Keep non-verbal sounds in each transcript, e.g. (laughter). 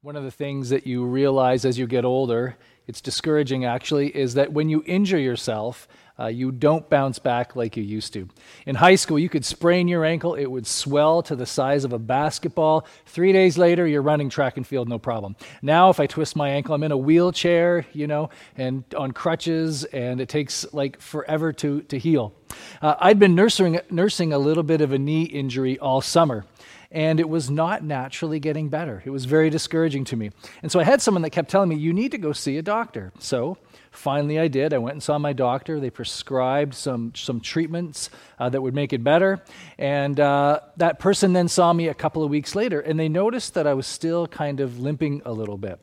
One of the things that you realize as you get older, it's discouraging actually, is that when you injure yourself, uh, you don't bounce back like you used to. In high school, you could sprain your ankle, it would swell to the size of a basketball. Three days later, you're running track and field, no problem. Now, if I twist my ankle, I'm in a wheelchair, you know, and on crutches, and it takes like forever to, to heal. Uh, I'd been nursing, nursing a little bit of a knee injury all summer and it was not naturally getting better. It was very discouraging to me. And so I had someone that kept telling me, You need to go see a doctor. So finally I did. I went and saw my doctor. They prescribed some, some treatments uh, that would make it better. And uh, that person then saw me a couple of weeks later, and they noticed that I was still kind of limping a little bit.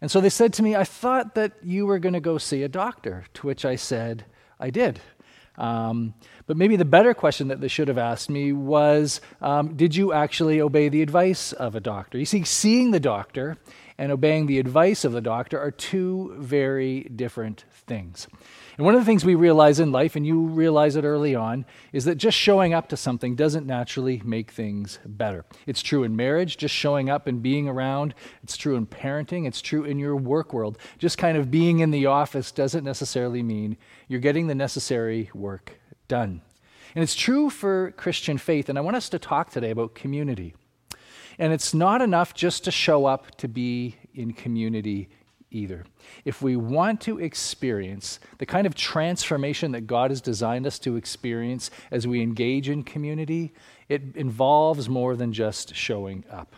And so they said to me, I thought that you were going to go see a doctor. To which I said, I did. Um, but maybe the better question that they should have asked me was um, Did you actually obey the advice of a doctor? You see, seeing the doctor and obeying the advice of the doctor are two very different things. And one of the things we realize in life, and you realize it early on, is that just showing up to something doesn't naturally make things better. It's true in marriage, just showing up and being around. It's true in parenting. It's true in your work world. Just kind of being in the office doesn't necessarily mean you're getting the necessary work done. And it's true for Christian faith. And I want us to talk today about community. And it's not enough just to show up to be in community either. If we want to experience the kind of transformation that God has designed us to experience as we engage in community, it involves more than just showing up.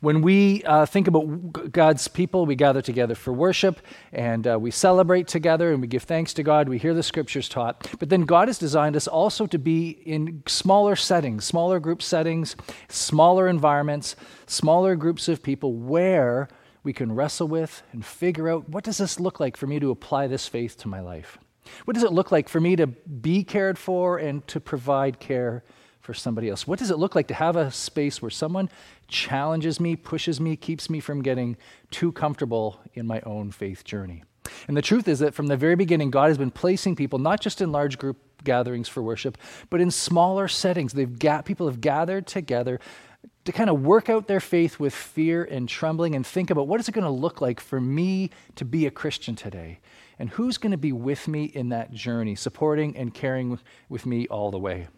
When we uh, think about God's people, we gather together for worship and uh, we celebrate together and we give thanks to God. We hear the scriptures taught. But then God has designed us also to be in smaller settings, smaller group settings, smaller environments, smaller groups of people where we can wrestle with and figure out what does this look like for me to apply this faith to my life? What does it look like for me to be cared for and to provide care for somebody else? What does it look like to have a space where someone challenges me, pushes me, keeps me from getting too comfortable in my own faith journey? And the truth is that from the very beginning, God has been placing people not just in large group gatherings for worship, but in smaller settings. They've got, people have gathered together to kind of work out their faith with fear and trembling and think about what is it going to look like for me to be a Christian today? And who's going to be with me in that journey, supporting and caring with me all the way?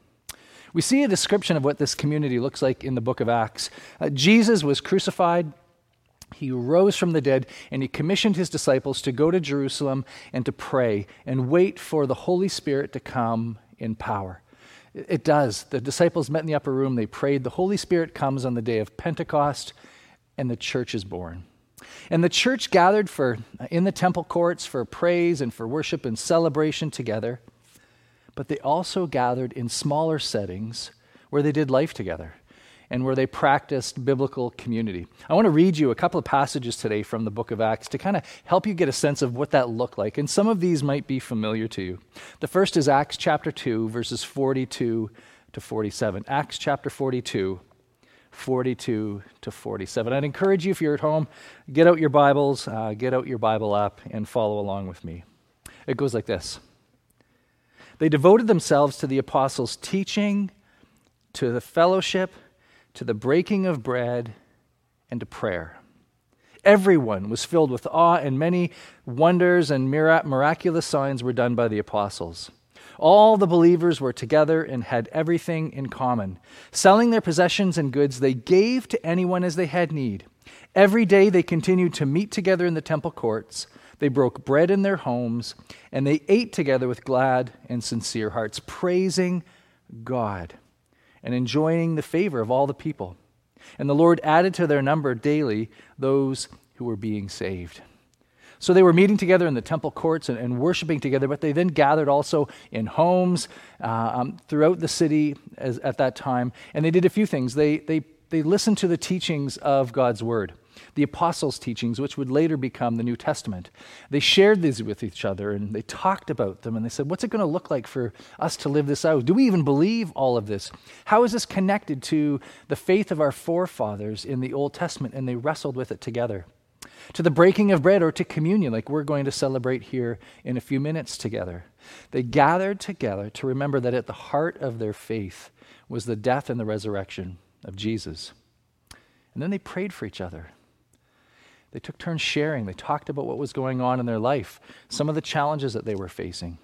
We see a description of what this community looks like in the book of Acts. Uh, Jesus was crucified, he rose from the dead, and he commissioned his disciples to go to Jerusalem and to pray and wait for the Holy Spirit to come in power. It does. The disciples met in the upper room, they prayed. The Holy Spirit comes on the day of Pentecost, and the church is born. And the church gathered for uh, in the temple courts for praise and for worship and celebration together. But they also gathered in smaller settings where they did life together and where they practiced biblical community. I want to read you a couple of passages today from the book of Acts to kind of help you get a sense of what that looked like. And some of these might be familiar to you. The first is Acts chapter 2, verses 42 to 47. Acts chapter 42. 42 to 47. I'd encourage you, if you're at home, get out your Bibles, uh, get out your Bible app, and follow along with me. It goes like this They devoted themselves to the apostles' teaching, to the fellowship, to the breaking of bread, and to prayer. Everyone was filled with awe, and many wonders and miraculous signs were done by the apostles. All the believers were together and had everything in common. Selling their possessions and goods, they gave to anyone as they had need. Every day they continued to meet together in the temple courts. They broke bread in their homes, and they ate together with glad and sincere hearts, praising God and enjoying the favor of all the people. And the Lord added to their number daily those who were being saved. So they were meeting together in the temple courts and, and worshiping together, but they then gathered also in homes uh, um, throughout the city as, at that time. And they did a few things. They, they, they listened to the teachings of God's word the apostles' teachings, which would later become the New Testament. They shared these with each other and they talked about them and they said, What's it going to look like for us to live this out? Do we even believe all of this? How is this connected to the faith of our forefathers in the Old Testament? And they wrestled with it together. To the breaking of bread or to communion, like we're going to celebrate here in a few minutes together. They gathered together to remember that at the heart of their faith was the death and the resurrection of Jesus. And then they prayed for each other. They took turns sharing. They talked about what was going on in their life, some of the challenges that they were facing.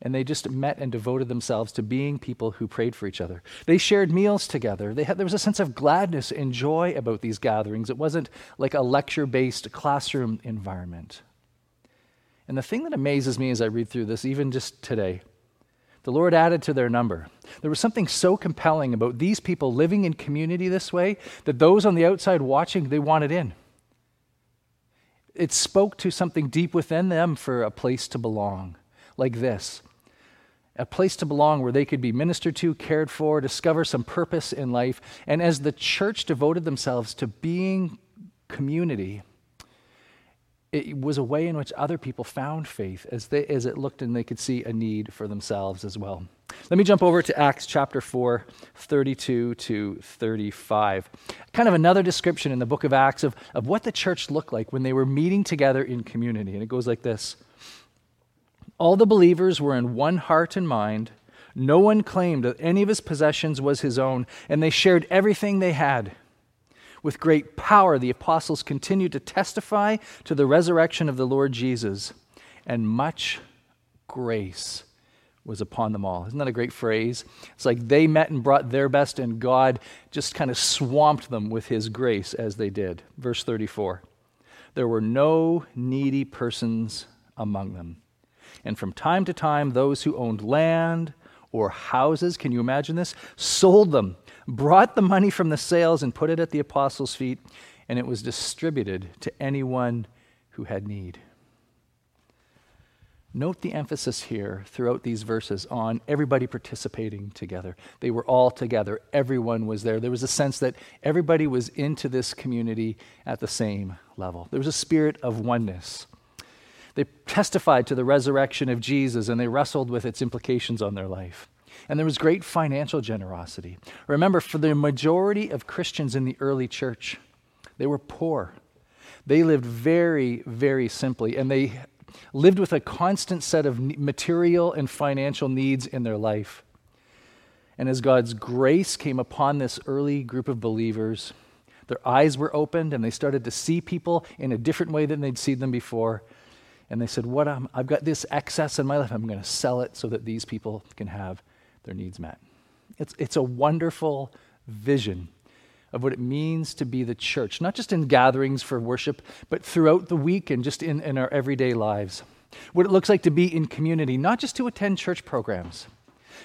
And they just met and devoted themselves to being people who prayed for each other. They shared meals together. Had, there was a sense of gladness and joy about these gatherings. It wasn't like a lecture based classroom environment. And the thing that amazes me as I read through this, even just today, the Lord added to their number. There was something so compelling about these people living in community this way that those on the outside watching, they wanted in it spoke to something deep within them for a place to belong, like this a place to belong where they could be ministered to, cared for, discover some purpose in life. And as the church devoted themselves to being community, it was a way in which other people found faith as, they, as it looked and they could see a need for themselves as well. Let me jump over to Acts chapter 4, 32 to 35. Kind of another description in the book of Acts of, of what the church looked like when they were meeting together in community. And it goes like this All the believers were in one heart and mind. No one claimed that any of his possessions was his own, and they shared everything they had. With great power, the apostles continued to testify to the resurrection of the Lord Jesus, and much grace was upon them all. Isn't that a great phrase? It's like they met and brought their best, and God just kind of swamped them with his grace as they did. Verse 34 There were no needy persons among them. And from time to time, those who owned land or houses, can you imagine this? Sold them, brought the money from the sales, and put it at the apostles' feet, and it was distributed to anyone who had need. Note the emphasis here throughout these verses on everybody participating together. They were all together, everyone was there. There was a sense that everybody was into this community at the same level. There was a spirit of oneness. They testified to the resurrection of Jesus and they wrestled with its implications on their life. And there was great financial generosity. Remember, for the majority of Christians in the early church, they were poor. They lived very, very simply, and they lived with a constant set of material and financial needs in their life. And as God's grace came upon this early group of believers, their eyes were opened and they started to see people in a different way than they'd seen them before. And they said, What I'm, I've got this excess in my life, I'm going to sell it so that these people can have their needs met. It's, it's a wonderful vision of what it means to be the church, not just in gatherings for worship, but throughout the week and just in, in our everyday lives. What it looks like to be in community, not just to attend church programs,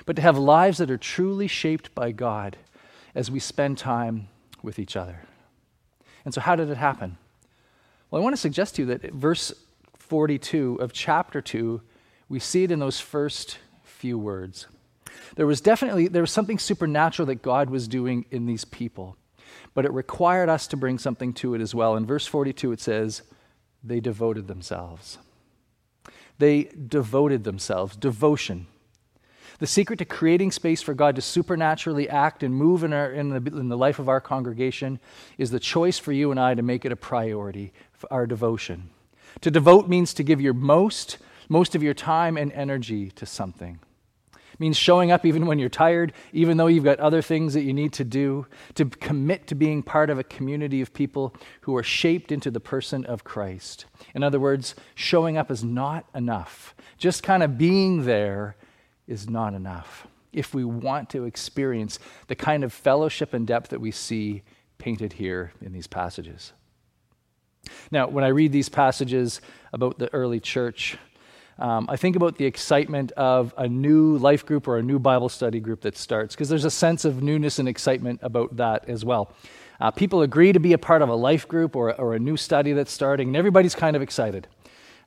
but to have lives that are truly shaped by God as we spend time with each other. And so, how did it happen? Well, I want to suggest to you that verse 42 of chapter 2, we see it in those first few words. There was definitely there was something supernatural that God was doing in these people but it required us to bring something to it as well. In verse 42, it says, They devoted themselves. They devoted themselves. Devotion. The secret to creating space for God to supernaturally act and move in, our, in, the, in the life of our congregation is the choice for you and I to make it a priority, our devotion. To devote means to give your most, most of your time and energy to something. It means showing up even when you're tired, even though you've got other things that you need to do, to commit to being part of a community of people who are shaped into the person of Christ. In other words, showing up is not enough. Just kind of being there is not enough if we want to experience the kind of fellowship and depth that we see painted here in these passages. Now, when I read these passages about the early church, um, I think about the excitement of a new life group or a new Bible study group that starts, because there's a sense of newness and excitement about that as well. Uh, people agree to be a part of a life group or, or a new study that's starting, and everybody's kind of excited.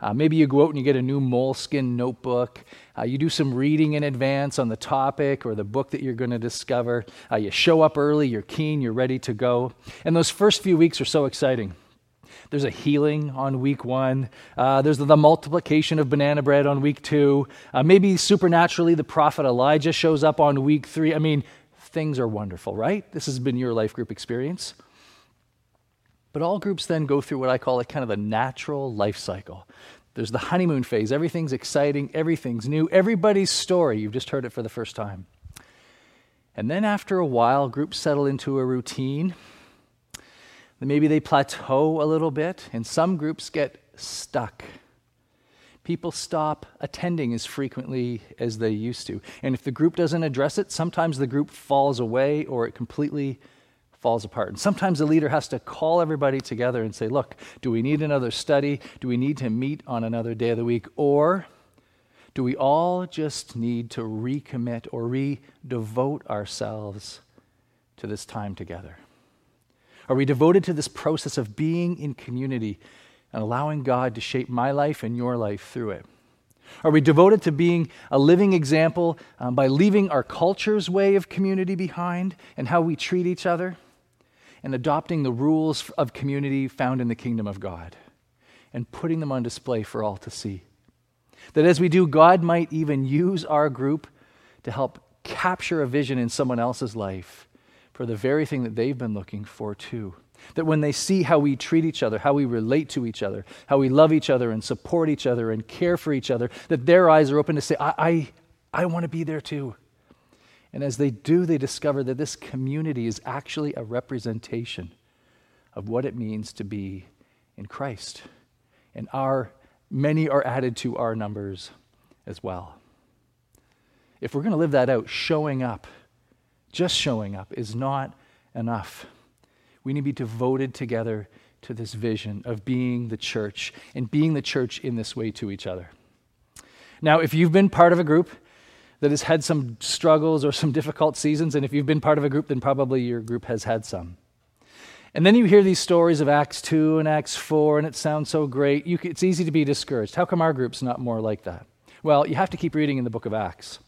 Uh, maybe you go out and you get a new moleskin notebook. Uh, you do some reading in advance on the topic or the book that you're going to discover. Uh, you show up early, you're keen, you're ready to go. And those first few weeks are so exciting. There's a healing on week one. Uh, there's the, multiplication of banana bread on week two. Uh, maybe supernaturally, the prophet Elijah shows up on week three. I mean, things are wonderful, right? This has been your life group experience. But all groups then go through what I call a kind of a natural life cycle. There's the honeymoon phase. Everything's exciting, everything's new, everybody's story. You've just heard it for the first time. And then after a while, groups settle into a routine Maybe they plateau a little bit, and some groups get stuck. People stop attending as frequently as they used to. And if the group doesn't address it, sometimes the group falls away or it completely falls apart. And sometimes the leader has to call everybody together and say, Look, do we need another study? Do we need to meet on another day of the week? Or do we all just need to recommit or redevote ourselves to this time together? Are we devoted to this process of being in community and allowing God to shape my life and your life through it? Are we devoted to being a living example um, by leaving our culture's way of community behind and how we treat each other and adopting the rules of community found in the kingdom of God and putting them on display for all to see? That as we do, God might even use our group to help capture a vision in someone else's life for the very thing that they've been looking for too. That when they see how we treat each other, how we relate to each other, how we love each other and support each other and care for each other, that their eyes are open to say, I, I, I want to be there too. And as they do, they discover that this community is actually a representation of what it means to be in Christ. And our many are added to our numbers as well. If we're going to live that out, showing up just showing up is not enough. We need to be devoted together to this vision of being the church and being the church in this way to each other. Now, if you've been part of a group that has had some struggles or some difficult seasons, and if you've been part of a group, then probably your group has had some. And then you hear these stories of Acts 2 and Acts 4, and it sounds so great. Can, it's easy to be discouraged. How come our group's not more like that? Well, you have to keep reading in the book of Acts.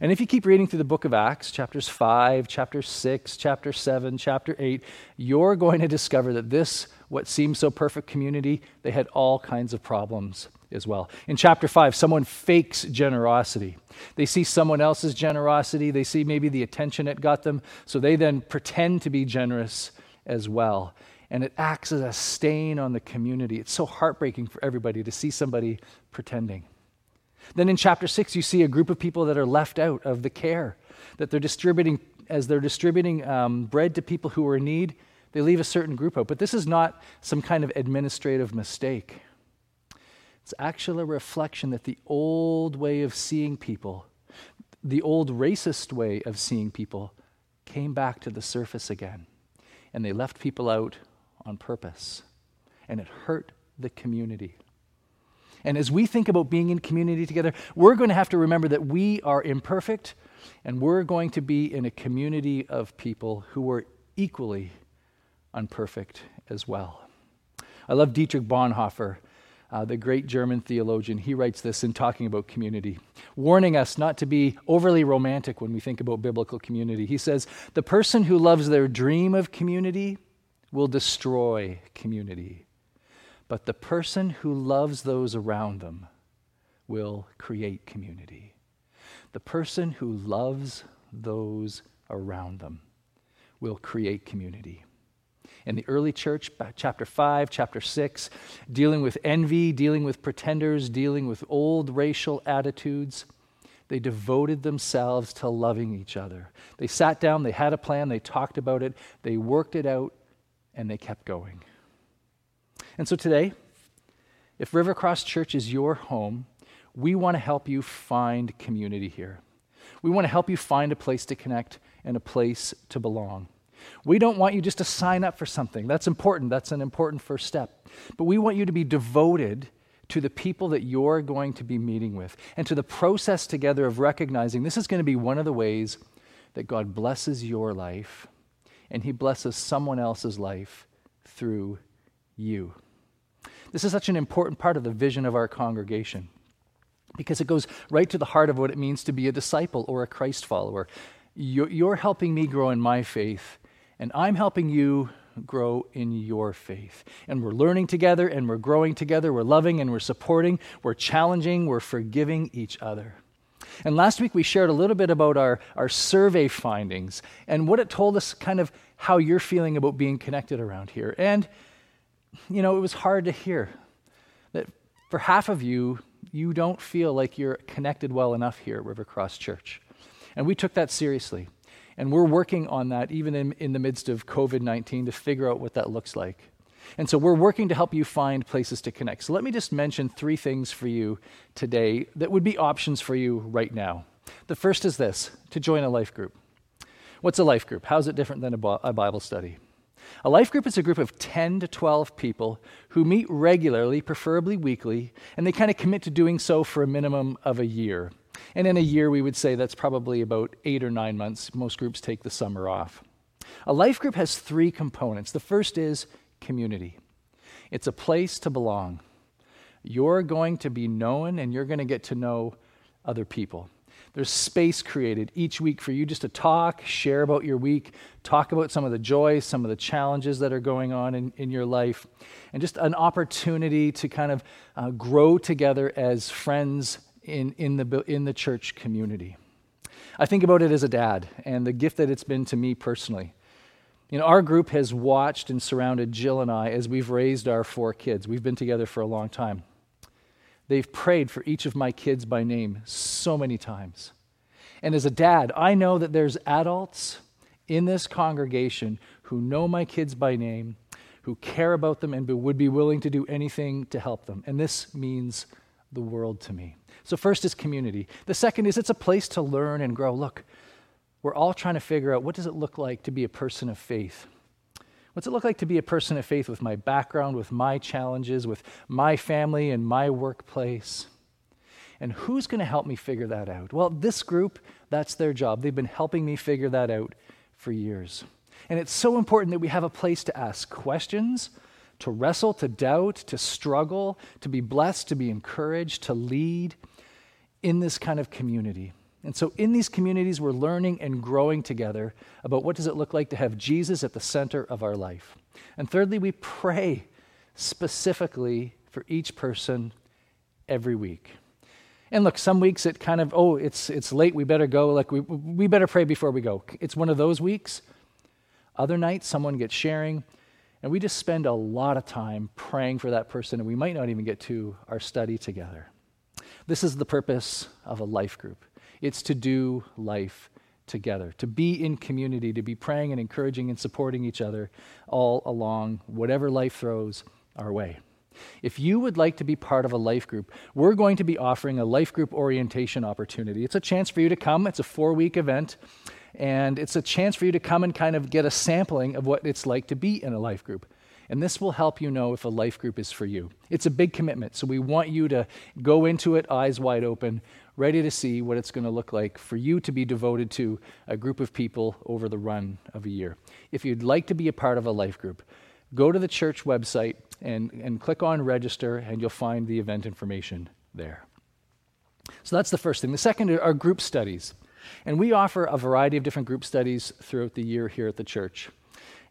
And if you keep reading through the book of Acts, chapters 5, chapter 6, chapter 7, chapter 8, you're going to discover that this, what seems so perfect community, they had all kinds of problems as well. In chapter 5, someone fakes generosity. They see someone else's generosity, they see maybe the attention it got them, so they then pretend to be generous as well. And it acts as a stain on the community. It's so heartbreaking for everybody to see somebody pretending. Then in chapter 6, you see a group of people that are left out of the care, that they're distributing, as they're distributing um, bread to people who are in need, they leave a certain group out. But this is not some kind of administrative mistake. It's actually a reflection that the old way of seeing people, the old racist way of seeing people, came back to the surface again. And they left people out on purpose. And it hurt the community. And as we think about being in community together, we're going to have to remember that we are imperfect and we're going to be in a community of people who are equally unperfect as well. I love Dietrich Bonhoeffer, uh, the great German theologian. He writes this in talking about community, warning us not to be overly romantic when we think about biblical community. He says, The person who loves their dream of community will destroy community. But the person who loves those around them will create community. The person who loves those around them will create community. In the early church, chapter 5, chapter 6, dealing with envy, dealing with pretenders, dealing with old racial attitudes, they devoted themselves to loving each other. They sat down, they had a plan, they talked about it, they worked it out, and they kept going. And so today, if Rivercross Church is your home, we want to help you find community here. We want to help you find a place to connect and a place to belong. We don't want you just to sign up for something. That's important. That's an important first step. But we want you to be devoted to the people that you're going to be meeting with and to the process together of recognizing this is going to be one of the ways that God blesses your life and He blesses someone else's life through you. This is such an important part of the vision of our congregation because it goes right to the heart of what it means to be a disciple or a Christ follower. You're, helping me grow in my faith, and I'm helping you grow in your faith. And we're learning together, and we're growing together. We're loving and we're supporting, we're challenging, we're forgiving each other. And last week we shared a little bit about our, our survey findings and what it told us kind of how you're feeling about being connected around here. And you know, it was hard to hear that for half of you, you don't feel like you're connected well enough here at Rivercross Church. And we took that seriously. And we're working on that even in, in the midst of COVID 19 to figure out what that looks like. And so we're working to help you find places to connect. So let me just mention three things for you today that would be options for you right now. The first is this to join a life group. What's a life group? How's it different than a Bible study? A life group is a group of 10 to 12 people who meet regularly, preferably weekly, and they kind of commit to doing so for a minimum of a year. And in a year, we would say that's probably about eight or nine months. Most groups take the summer off. A life group has three components. The first is community, it's a place to belong. You're going to be known and you're going to get to know other people. There's space created each week for you just to talk, share about your week, talk about some of the joys, some of the challenges that are going on in, in your life, and just an opportunity to kind of uh, grow together as friends in, in, the, in the church community. I think about it as a dad and the gift that it's been to me personally. You know, our group has watched and surrounded Jill and I as we've raised our four kids. We've been together for a long time. They've prayed for each of my kids by name so many times. And as a dad, I know that there's adults in this congregation who know my kids by name, who care about them, and would be willing to do anything to help them. And this means the world to me. So, first is community. The second is it's a place to learn and grow. Look, we're all trying to figure out what does it look like to be a person of faith? What's it look like to be a person of faith with my background, with my challenges, with my family and my workplace? And who's going to help me figure that out? Well, this group, that's their job. They've been helping me figure that out for years. And it's so important that we have a place to ask questions, to wrestle, to doubt, to struggle, to be blessed, to be encouraged, to lead, in this kind of community. And so in these communities we're learning and growing together about what does it look like to have Jesus at the center of our life. And thirdly, we pray specifically for each person every week. And look, some weeks it kind of, oh, it's, it's late, we better go. Like, we, we better pray before we go. It's one of those weeks. Other nights, someone gets sharing, and we just spend a lot of time praying for that person, and we might not even get to our study together. This is the purpose of a life group it's to do life together, to be in community, to be praying and encouraging and supporting each other all along whatever life throws our way. If you would like to be part of a life group, we're going to be offering a life group orientation opportunity. It's a chance for you to come, it's a four week event, and it's a chance for you to come and kind of get a sampling of what it's like to be in a life group. And this will help you know if a life group is for you. It's a big commitment, so we want you to go into it eyes wide open, ready to see what it's going to look like for you to be devoted to a group of people over the run of a year. If you'd like to be a part of a life group, go to the church website and, and click on register, and you'll find the event information there. So that's the first thing. The second are group studies. And we offer a variety of different group studies throughout the year here at the church.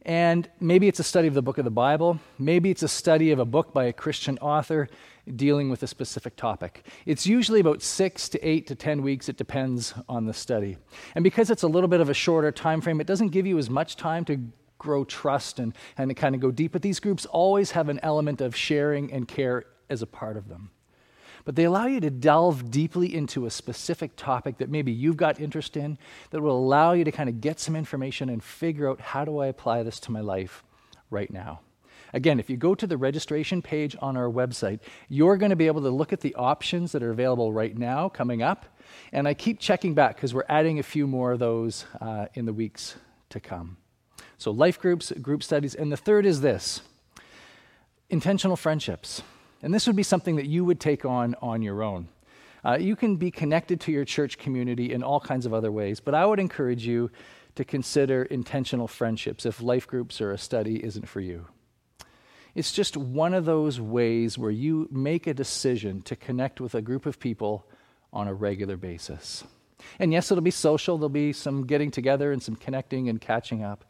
And maybe it's a study of the book of the Bible. Maybe it's a study of a book by a Christian author dealing with a specific topic. It's usually about six to eight to 10 weeks. It depends on the study. And because it's a little bit of a shorter time frame, it doesn't give you as much time to grow trust and, and to kind of go deep. But these groups always have an element of sharing and care as a part of them but they allow you to delve deeply into a specific topic that maybe you've got interest in that will allow you to kind of get some information and figure out how do I apply this to my life right now. Again, if you go to the registration page on our website, you're going to be able to look at the options that are available right now coming up. And I keep checking back because we're adding a few more of those uh, in the weeks to come. So, life groups, group studies. And the third is this intentional friendships. And this would be something that you would take on on your own. Uh, you can be connected to your church community in all kinds of other ways, but I would encourage you to consider intentional friendships if life groups or a study isn't for you. It's just one of those ways where you make a decision to connect with a group of people on a regular basis. And yes, it'll be social, there'll be some getting together and some connecting and catching up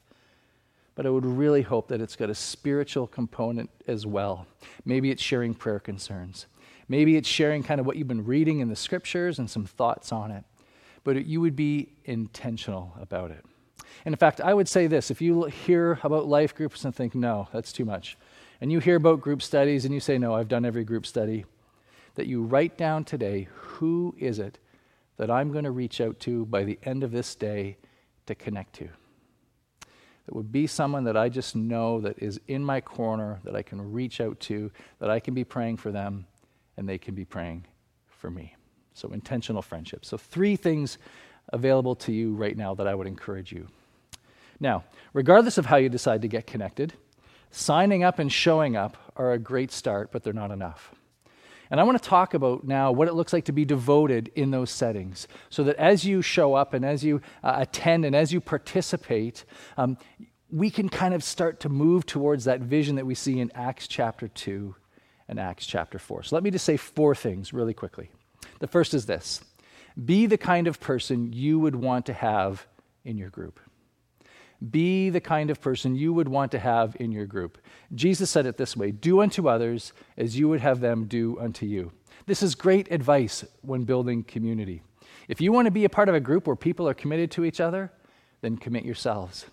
but I would really hope that it's got a spiritual component as well. Maybe it's sharing prayer concerns. Maybe it's sharing kind of what you've been reading in the scriptures and some thoughts on it. But it, you would be intentional about it. And in fact, I would say this if you hear about life groups and think, no, that's too much, and you hear about group studies and you say, no, I've done every group study, that you write down today who is it that I'm going to reach out to by the end of this day to connect to. That would be someone that I just know that is in my corner, that I can reach out to, that I can be praying for them, and they can be praying for me. So, intentional friendship. So, three things available to you right now that I would encourage you. Now, regardless of how you decide to get connected, signing up and showing up are a great start, but they're not enough. And I want to talk about now what it looks like to be devoted in those settings so that as you show up and as you uh, attend and as you participate, um, we can kind of start to move towards that vision that we see in Acts chapter 2 and Acts chapter 4. So let me just say four things really quickly. The first is this be the kind of person you would want to have in your group. Be the kind of person you would want to have in your group. Jesus said it this way Do unto others as you would have them do unto you. This is great advice when building community. If you want to be a part of a group where people are committed to each other, then commit yourselves.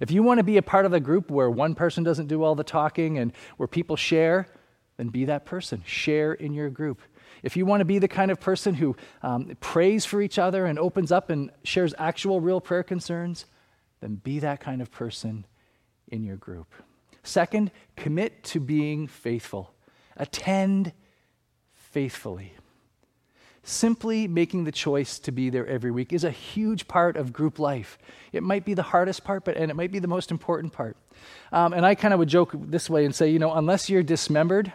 If you want to be a part of a group where one person doesn't do all the talking and where people share, then be that person. Share in your group. If you want to be the kind of person who um, prays for each other and opens up and shares actual, real prayer concerns, then be that kind of person in your group. Second, commit to being faithful. Attend faithfully. Simply making the choice to be there every week is a huge part of group life. It might be the hardest part, but and it might be the most important part. Um, and I kind of would joke this way and say, you know, unless you're dismembered,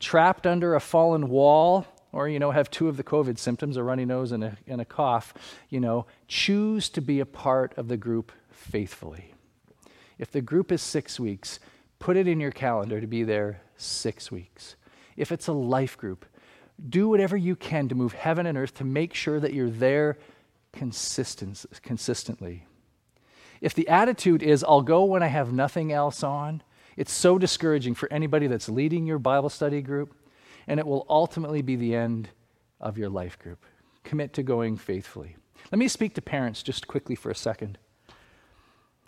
trapped under a fallen wall, or you know have two of the covid symptoms a runny nose and a, and a cough you know choose to be a part of the group faithfully. If the group is six weeks put it in your calendar to be there six weeks. If it's a life group do whatever you can to move heaven and earth to make sure that you're there consistent, consistently. If the attitude is i'll go when i have nothing else on it's so discouraging for anybody that's leading your bible study group and it will ultimately be the end of your life group. Commit to going faithfully. Let me speak to parents just quickly for a second.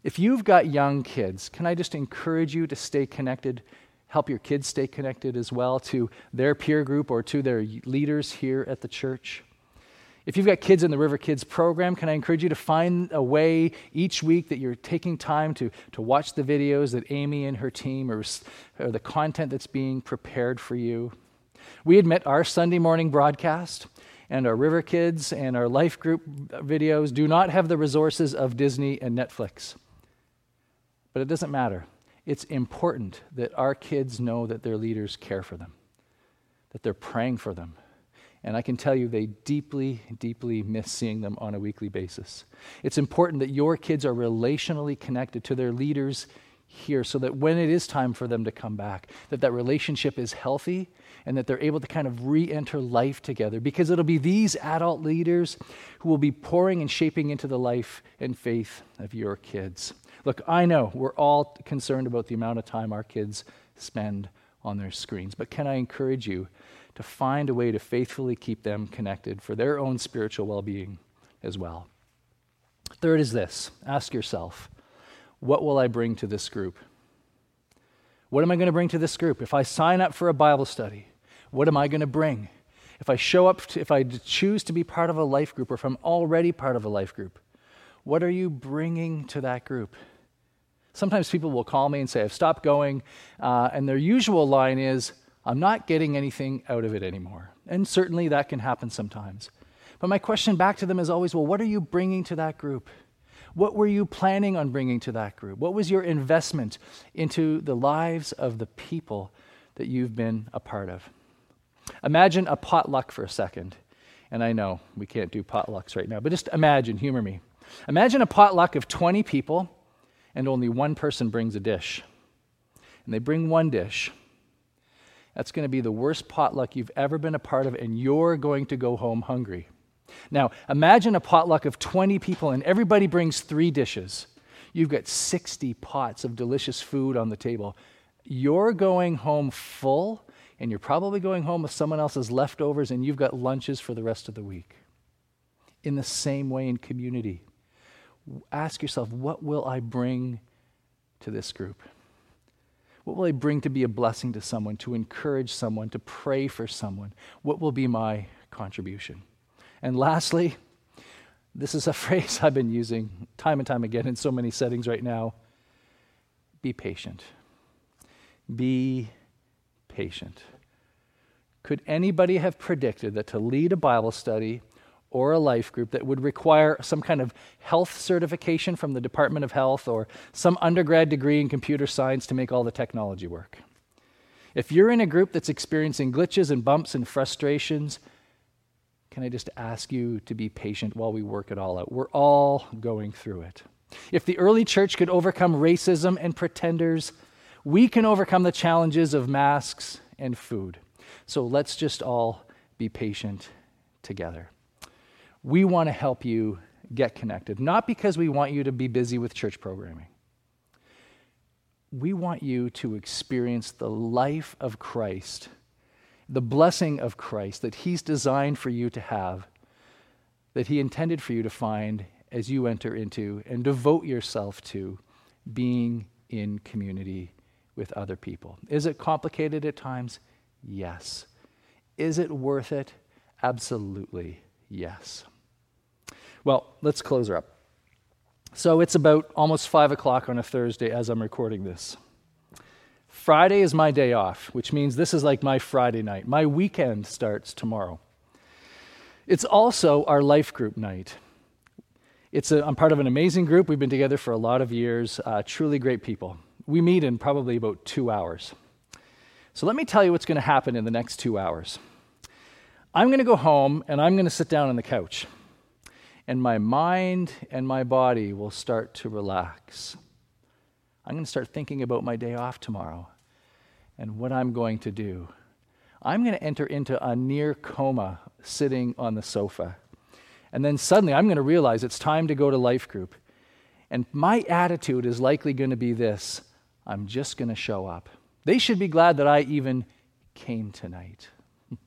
If you've got young kids, can I just encourage you to stay connected? Help your kids stay connected as well to their peer group or to their leaders here at the church. If you've got kids in the River Kids program, can I encourage you to find a way each week that you're taking time to, to watch the videos that Amy and her team or, or the content that's being prepared for you? We admit our Sunday morning broadcast and our River Kids and our life group videos do not have the resources of Disney and Netflix. But it doesn't matter. It's important that our kids know that their leaders care for them, that they're praying for them. And I can tell you, they deeply, deeply miss seeing them on a weekly basis. It's important that your kids are relationally connected to their leaders here so that when it is time for them to come back that that relationship is healthy and that they're able to kind of re-enter life together. Because it'll be these adult leaders who will be pouring and shaping into the life and faith of your kids. Look i know we're all concerned about the amount of time our kids spend on their screens but can i encourage you to find a way to faithfully keep them connected for their own spiritual well-being as well? Third is this ask yourself what will I bring to this group? What am I going to bring to this group? If I sign up for a Bible study, what am I going to bring? If I show up, to, if I choose to be part of a life group, or if I'm already part of a life group, what are you bringing to that group? Sometimes people will call me and say, I've stopped going, uh, and their usual line is, I'm not getting anything out of it anymore. And certainly that can happen sometimes. But my question back to them is always, well, what are you bringing to that group? What were you planning on bringing to that group? What was your investment into the lives of the people that you've been a part of? Imagine a potluck for a second. And I know we can't do potlucks right now, but just imagine, humor me. Imagine a potluck of 20 people and only one person brings a dish. And they bring one dish. That's going to be the worst potluck you've ever been a part of, and you're going to go home hungry. Now, imagine a potluck of 20 people and everybody brings three dishes. You've got 60 pots of delicious food on the table. You're going home full, and you're probably going home with someone else's leftovers, and you've got lunches for the rest of the week. In the same way in community, ask yourself what will I bring to this group? What will I bring to be a blessing to someone, to encourage someone, to pray for someone? What will be my contribution? And lastly, This is a (laughs) phrase I've been using time and time again in so many settings right now. Be patient. Be patient. Could anybody have predicted that to lead a Bible study or a life group that would require some kind of health certification from the Department of Health or some undergrad degree in computer science to make all the technology work? If you're in a group that's experiencing glitches and bumps and frustrations, can I just ask you to be patient while we work it all out? We're all going through it. If the early church could overcome racism and pretenders, we can overcome the challenges of masks and food. So let's just all be patient together. We want to help you get connected, not because we want you to be busy with church programming. We want you to experience the life of Christ, the blessing of Christ that He's designed for you to have, that He intended for you to find as you enter into and devote yourself to being in community with other people. Is it complicated at times? Yes. Is it worth it? Absolutely yes. Well, let's close her up. So it's about almost 5 o'clock on a Thursday as I'm recording this. Friday is my day off, which means this is like my Friday night. My weekend starts tomorrow. It's also our life group night. It's a, I'm part of an amazing group. We've been together for a lot of years, uh, truly great people. We meet in probably about two hours. So let me tell you what's going to happen in the next two hours. I'm going to go home and I'm going to sit down on the couch, and my mind and my body will start to relax. I'm going to start thinking about my day off tomorrow and what I'm going to do. I'm going to enter into a near coma sitting on the sofa. And then suddenly I'm going to realize it's time to go to life group. And my attitude is likely going to be this I'm just going to show up. They should be glad that I even came tonight. (laughs)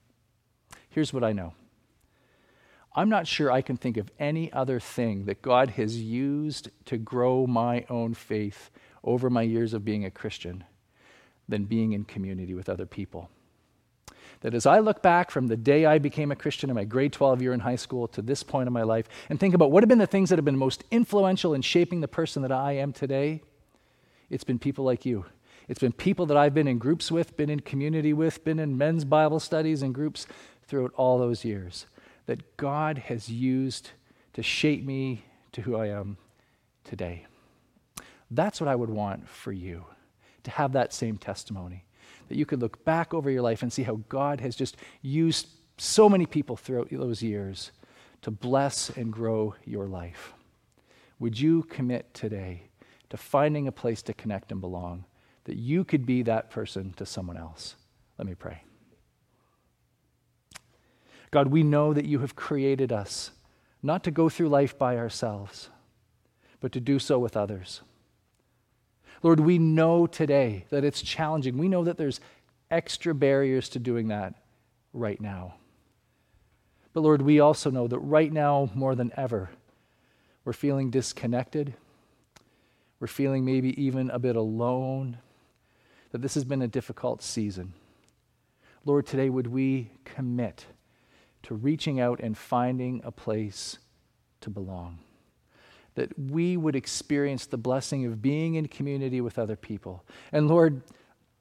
Here's what I know I'm not sure I can think of any other thing that God has used to grow my own faith over my years of being a Christian than being in community with other people. That as I look back from the day I became a Christian in my grade 12 year in high school to this point in my life and think about what have been the things that have been most influential in shaping the person that I am today, it's been people like you. It's been people that I've been in groups with, been in community with, been in men's Bible studies and groups throughout all those years that God has used to shape me to who I am today. That's what I would want for you to have that same testimony. That you could look back over your life and see how God has just used so many people throughout those years to bless and grow your life. Would you commit today to finding a place to connect and belong, that you could be that person to someone else? Let me pray. God, we know that you have created us not to go through life by ourselves, but to do so with others. Lord, we know today that it's challenging. We know that there's extra barriers to doing that right now. But Lord, we also know that right now, more than ever, we're feeling disconnected. We're feeling maybe even a bit alone, that this has been a difficult season. Lord, today would we commit to reaching out and finding a place to belong? That we would experience the blessing of being in community with other people. And Lord,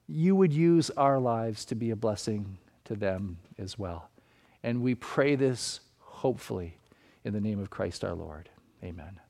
you would use our lives to be a blessing to them as well. And we pray this hopefully in the name of Christ our Lord. Amen.